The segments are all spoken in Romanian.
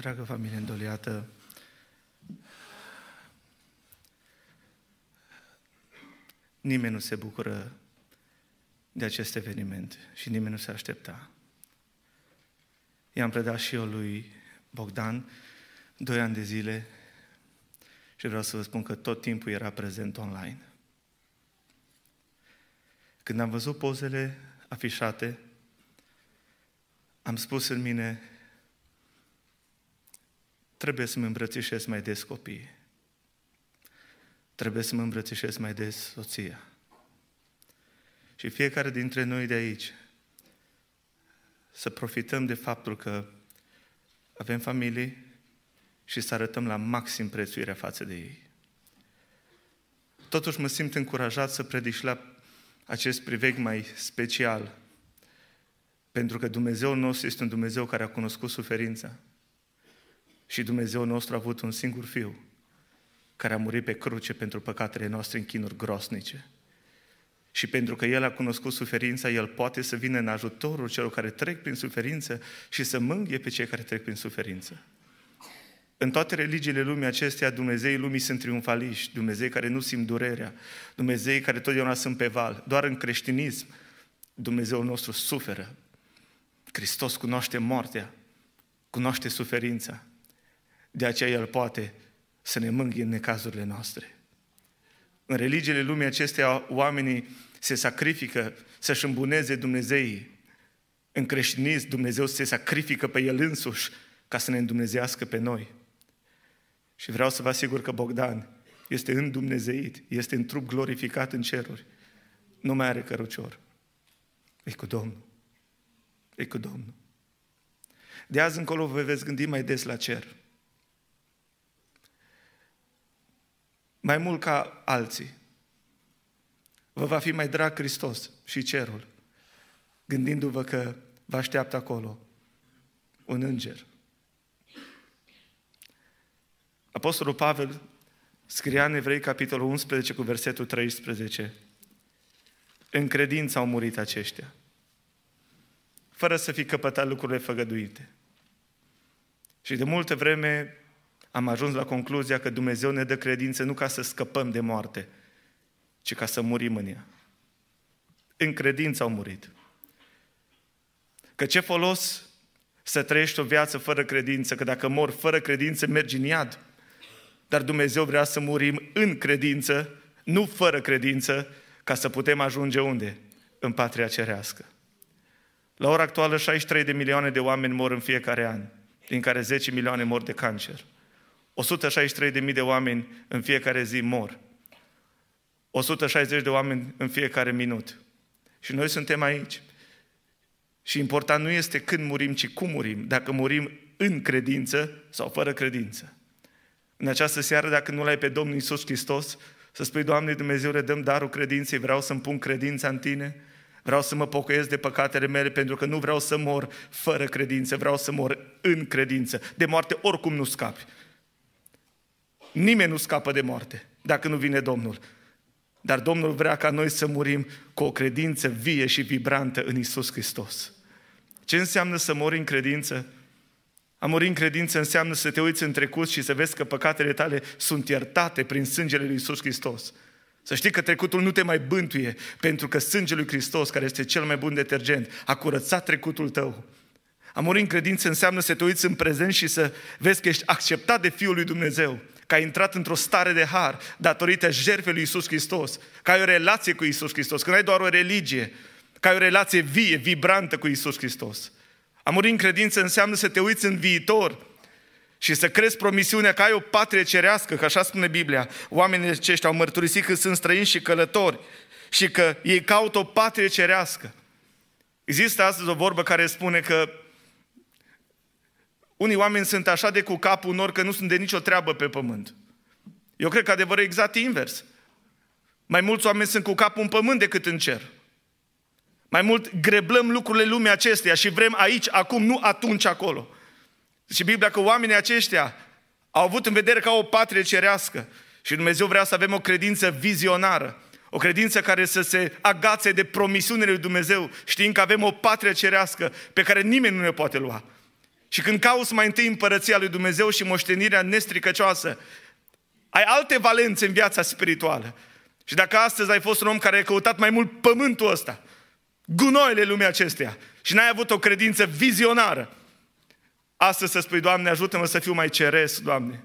dragă familie îndoliată, nimeni nu se bucură de acest eveniment și nimeni nu se aștepta. I-am predat și eu lui Bogdan doi ani de zile și vreau să vă spun că tot timpul era prezent online. Când am văzut pozele afișate, am spus în mine, trebuie să mă îmbrățișez mai des copiii. Trebuie să mă îmbrățișez mai des soția. Și fiecare dintre noi de aici să profităm de faptul că avem familii și să arătăm la maxim prețuirea față de ei. Totuși mă simt încurajat să predici la acest priveg mai special, pentru că Dumnezeul nostru este un Dumnezeu care a cunoscut suferința și Dumnezeul nostru a avut un singur fiu care a murit pe cruce pentru păcatele noastre în chinuri grosnice. Și pentru că El a cunoscut suferința, El poate să vină în ajutorul celor care trec prin suferință și să mângâie pe cei care trec prin suferință. În toate religiile lumii acestea, Dumnezeii lumii sunt triumfaliști, Dumnezei care nu simt durerea, Dumnezei care totdeauna sunt pe val. Doar în creștinism, Dumnezeul nostru suferă. Hristos cunoaște moartea, cunoaște suferința. De aceea El poate să ne mângâie în necazurile noastre. În religiile lumii acestea, oamenii se sacrifică să-și îmbuneze Dumnezeii. În creștinism, Dumnezeu se sacrifică pe El însuși ca să ne îndumnezească pe noi. Și vreau să vă asigur că Bogdan este îndumnezeit, este în trup glorificat în ceruri. Nu mai are cărucior. E cu Domnul. E cu Domnul. De azi încolo vă veți gândi mai des la cer. Mai mult ca alții. Vă va fi mai drag Hristos și cerul, gândindu-vă că vă așteaptă acolo un înger Apostolul Pavel scria în Evrei, capitolul 11, cu versetul 13. În credință au murit aceștia, fără să fi căpătat lucrurile făgăduite. Și de multe vreme am ajuns la concluzia că Dumnezeu ne dă credință nu ca să scăpăm de moarte, ci ca să murim în ea. În credință au murit. Că ce folos să trăiești o viață fără credință, că dacă mor fără credință mergi în iad. Dar Dumnezeu vrea să murim în credință, nu fără credință, ca să putem ajunge unde? În patria cerească. La ora actuală, 63 de milioane de oameni mor în fiecare an, din care 10 milioane mor de cancer. 163 de mii de oameni în fiecare zi mor. 160 de oameni în fiecare minut. Și noi suntem aici. Și important nu este când murim, ci cum murim. Dacă murim în credință sau fără credință în această seară, dacă nu l-ai pe Domnul Isus Hristos, să spui, Doamne Dumnezeu, dăm darul credinței, vreau să-mi pun credința în Tine, vreau să mă pocăiesc de păcatele mele, pentru că nu vreau să mor fără credință, vreau să mor în credință. De moarte oricum nu scapi. Nimeni nu scapă de moarte, dacă nu vine Domnul. Dar Domnul vrea ca noi să murim cu o credință vie și vibrantă în Isus Hristos. Ce înseamnă să mori în credință? A muri în credință înseamnă să te uiți în trecut și să vezi că păcatele tale sunt iertate prin sângele lui Iisus Hristos. Să știi că trecutul nu te mai bântuie, pentru că sângele lui Hristos, care este cel mai bun detergent, a curățat trecutul tău. A muri în credință înseamnă să te uiți în prezent și să vezi că ești acceptat de Fiul lui Dumnezeu, că ai intrat într-o stare de har datorită jertfei lui Iisus Hristos, că ai o relație cu Iisus Hristos, că nu ai doar o religie, că ai o relație vie, vibrantă cu Iisus Hristos. A muri în credință înseamnă să te uiți în viitor și să crezi promisiunea că ai o patrie cerească, că așa spune Biblia. Oamenii aceștia au mărturisit că sunt străini și călători și că ei caută o patrie cerească. Există astăzi o vorbă care spune că unii oameni sunt așa de cu capul unor că nu sunt de nicio treabă pe pământ. Eu cred că adevărul e exact invers. Mai mulți oameni sunt cu capul în pământ decât în cer. Mai mult greblăm lucrurile lumii acesteia și vrem aici, acum, nu atunci, acolo. Și Biblia că oamenii aceștia au avut în vedere ca o patrie cerească și Dumnezeu vrea să avem o credință vizionară, o credință care să se agațe de promisiunile lui Dumnezeu, știind că avem o patrie cerească pe care nimeni nu ne poate lua. Și când cauți mai întâi împărăția lui Dumnezeu și moștenirea nestricăcioasă, ai alte valențe în viața spirituală. Și dacă astăzi ai fost un om care a căutat mai mult pământul ăsta, gunoile lumii acesteia, și n-ai avut o credință vizionară, astăzi să spui, Doamne, ajută-mă să fiu mai ceresc, Doamne.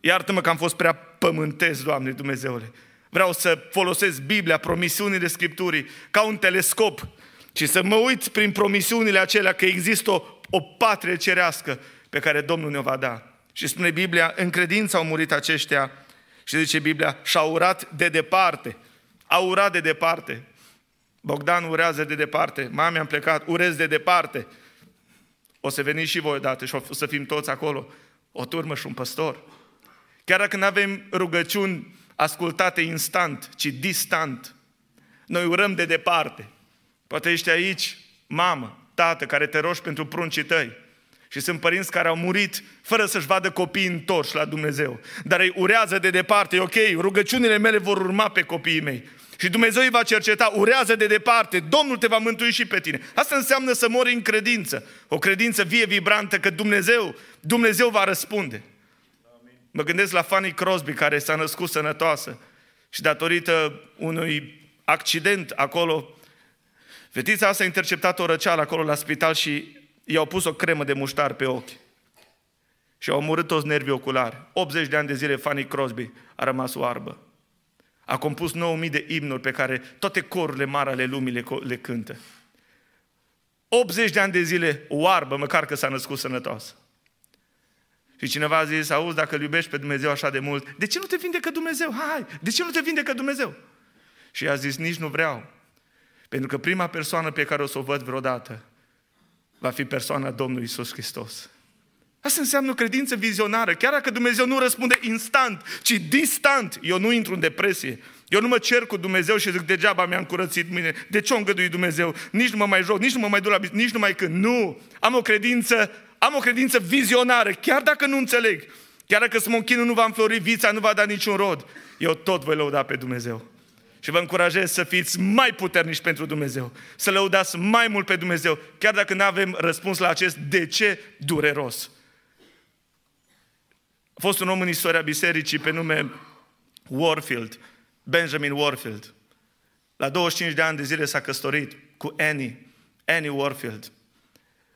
Iartă-mă că am fost prea pământesc, Doamne Dumnezeule. Vreau să folosesc Biblia, promisiunile Scripturii, ca un telescop și să mă uit prin promisiunile acelea că există o, o patrie cerească pe care Domnul ne-o va da. Și spune Biblia, în credință au murit aceștia și zice Biblia, și-au urat de departe. Au urat de departe. Bogdan urează de departe. Mami, am plecat, urez de departe. O să veniți și voi odată și o să fim toți acolo. O turmă și un păstor. Chiar dacă nu avem rugăciuni ascultate instant, ci distant, noi urăm de departe. Poate ești aici, mamă, tată, care te rogi pentru pruncii tăi. Și sunt părinți care au murit fără să-și vadă copiii întorși la Dumnezeu. Dar îi urează de departe, e ok, rugăciunile mele vor urma pe copiii mei. Și Dumnezeu îi va cerceta, urează de departe, Domnul te va mântui și pe tine. Asta înseamnă să mori în credință. O credință vie, vibrantă, că Dumnezeu, Dumnezeu va răspunde. Mă gândesc la Fanny Crosby, care s-a născut sănătoasă și datorită unui accident acolo, fetița asta a interceptat o răceală acolo la spital și i-au pus o cremă de muștar pe ochi. Și au omorât toți nervii oculari. 80 de ani de zile Fanny Crosby a rămas oarbă. A compus 9000 de imnuri pe care toate corurile mari ale lumii le, le cântă. 80 de ani de zile oarbă, măcar că s-a născut sănătoasă. Și cineva a zis, auzi, dacă îl iubești pe Dumnezeu așa de mult, de ce nu te vindecă Dumnezeu? Hai, de ce nu te vindecă Dumnezeu? Și a zis, nici nu vreau. Pentru că prima persoană pe care o să o văd vreodată va fi persoana Domnului Isus Hristos. Asta înseamnă o credință vizionară. Chiar dacă Dumnezeu nu răspunde instant, ci distant, eu nu intru în depresie. Eu nu mă cer cu Dumnezeu și zic, degeaba mi-am curățit mine. De ce o îngădui Dumnezeu? Nici nu mă mai joc, nici nu mă mai duc la nici nu mai când. Nu! Am o credință, am o credință vizionară, chiar dacă nu înțeleg. Chiar dacă smonchinul nu va înflori, vița nu va da niciun rod. Eu tot voi lăuda pe Dumnezeu. Și vă încurajez să fiți mai puternici pentru Dumnezeu. Să lăudați mai mult pe Dumnezeu, chiar dacă nu avem răspuns la acest de ce dureros. A fost un om în istoria bisericii pe nume Warfield, Benjamin Warfield. La 25 de ani de zile s-a căsătorit cu Annie, Annie Warfield.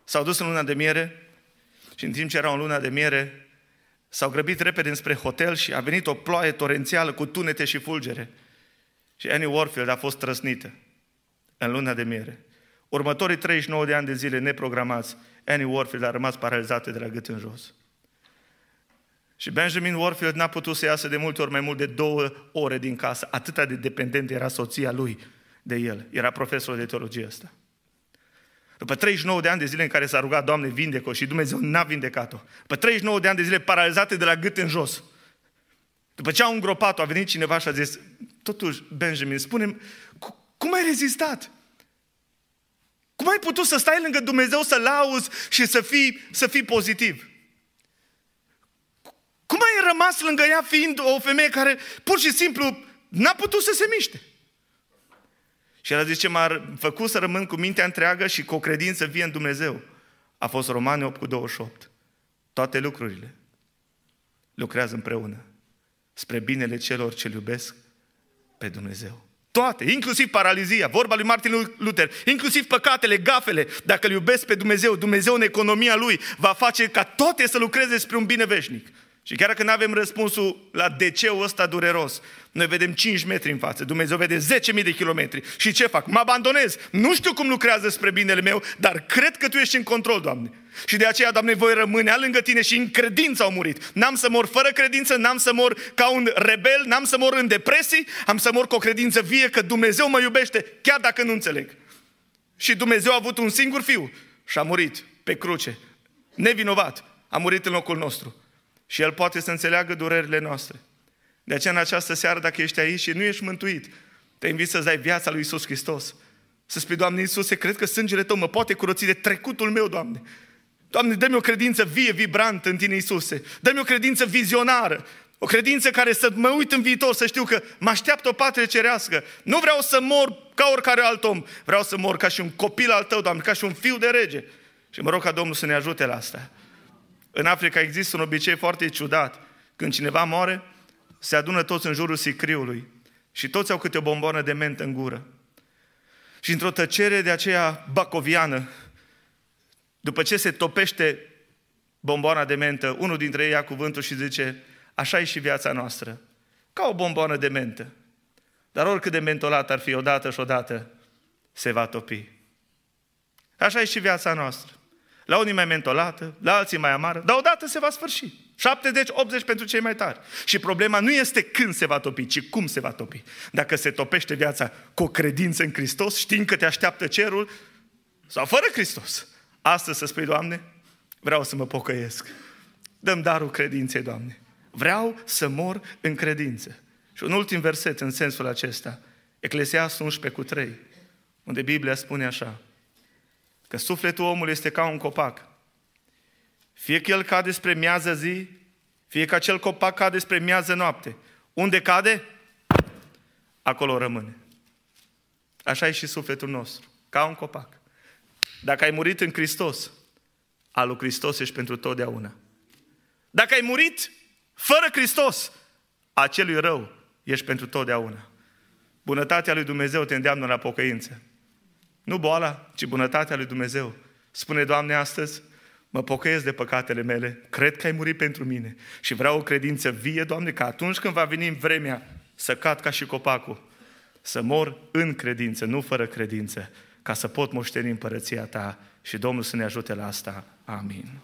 S-au dus în luna de miere și în timp ce erau în luna de miere, s-au grăbit repede înspre hotel și a venit o ploaie torențială cu tunete și fulgere. Și Annie Warfield a fost trăsnită în luna de miere. Următorii 39 de ani de zile neprogramați, Annie Warfield a rămas paralizată de la gât în jos. Și Benjamin Warfield n-a putut să iasă de multe ori mai mult de două ore din casă. Atâta de dependent era soția lui de el. Era profesor de teologie ăsta. După 39 de ani de zile în care s-a rugat, Doamne, vindecă și Dumnezeu n-a vindecat-o. După 39 de ani de zile paralizate de la gât în jos. După ce au îngropat-o, a venit cineva și a zis, totuși, Benjamin, spune cum ai rezistat? Cum ai putut să stai lângă Dumnezeu, să lauzi și să fii, să fii pozitiv? Cum ai rămas lângă ea fiind o femeie care pur și simplu n-a putut să se miște? Și el a zis ce m-a făcut să rămân cu mintea întreagă și cu o credință vie în Dumnezeu. A fost Romane 8 cu 28. Toate lucrurile lucrează împreună spre binele celor ce iubesc pe Dumnezeu. Toate, inclusiv paralizia, vorba lui Martin Luther, inclusiv păcatele, gafele, dacă îl iubesc pe Dumnezeu, Dumnezeu în economia lui va face ca toate să lucreze spre un bine veșnic. Și chiar dacă nu avem răspunsul la de ce ăsta dureros, noi vedem 5 metri în față, Dumnezeu vede 10.000 de kilometri. Și ce fac? Mă abandonez. Nu știu cum lucrează spre binele meu, dar cred că Tu ești în control, Doamne. Și de aceea, Doamne, voi rămâne lângă Tine și în credință au murit. N-am să mor fără credință, n-am să mor ca un rebel, n-am să mor în depresii, am să mor cu o credință vie că Dumnezeu mă iubește, chiar dacă nu înțeleg. Și Dumnezeu a avut un singur fiu și a murit pe cruce, nevinovat, a murit în locul nostru. Și El poate să înțeleagă durerile noastre. De aceea, în această seară, dacă ești aici și nu ești mântuit, te invit să-ți dai viața lui Isus Hristos. Să spui, Doamne Iisuse, cred că sângele Tău mă poate curăți de trecutul meu, Doamne. Doamne, dă-mi o credință vie, vibrantă în Tine, Iisuse. Dă-mi o credință vizionară. O credință care să mă uit în viitor, să știu că mă așteaptă o patrie cerească. Nu vreau să mor ca oricare alt om. Vreau să mor ca și un copil al Tău, Doamne, ca și un fiu de rege. Și mă rog ca Domnul să ne ajute la asta. În Africa există un obicei foarte ciudat. Când cineva moare, se adună toți în jurul sicriului și toți au câte o bomboană de mentă în gură. Și într-o tăcere de aceea bacoviană, după ce se topește bomboana de mentă, unul dintre ei ia cuvântul și zice, așa e și viața noastră, ca o bomboană de mentă. Dar oricât de mentolat ar fi odată și odată, se va topi. Așa e și viața noastră. La unii mai mentolată, la alții mai amară, dar odată se va sfârși. 70-80 pentru cei mai tari. Și problema nu este când se va topi, ci cum se va topi. Dacă se topește viața cu o credință în Hristos, știind că te așteaptă cerul, sau fără Hristos. Astăzi să spui, Doamne, vreau să mă pocăiesc. Dăm darul credinței, Doamne. Vreau să mor în credință. Și un ultim verset în sensul acesta, Eclesiastul 11 cu 3, unde Biblia spune așa, că sufletul omului este ca un copac. Fie că el cade spre miază zi, fie că acel copac cade spre miază noapte. Unde cade? Acolo rămâne. Așa e și sufletul nostru, ca un copac. Dacă ai murit în Hristos, al lui Hristos ești pentru totdeauna. Dacă ai murit fără Hristos, acelui rău ești pentru totdeauna. Bunătatea lui Dumnezeu te îndeamnă la pocăință. Nu boala, ci bunătatea lui Dumnezeu. Spune, Doamne, astăzi, mă pocăiesc de păcatele mele, cred că ai murit pentru mine și vreau o credință vie, Doamne, că atunci când va veni vremea să cad ca și copacul, să mor în credință, nu fără credință, ca să pot moșteni împărăția Ta și Domnul să ne ajute la asta. Amin.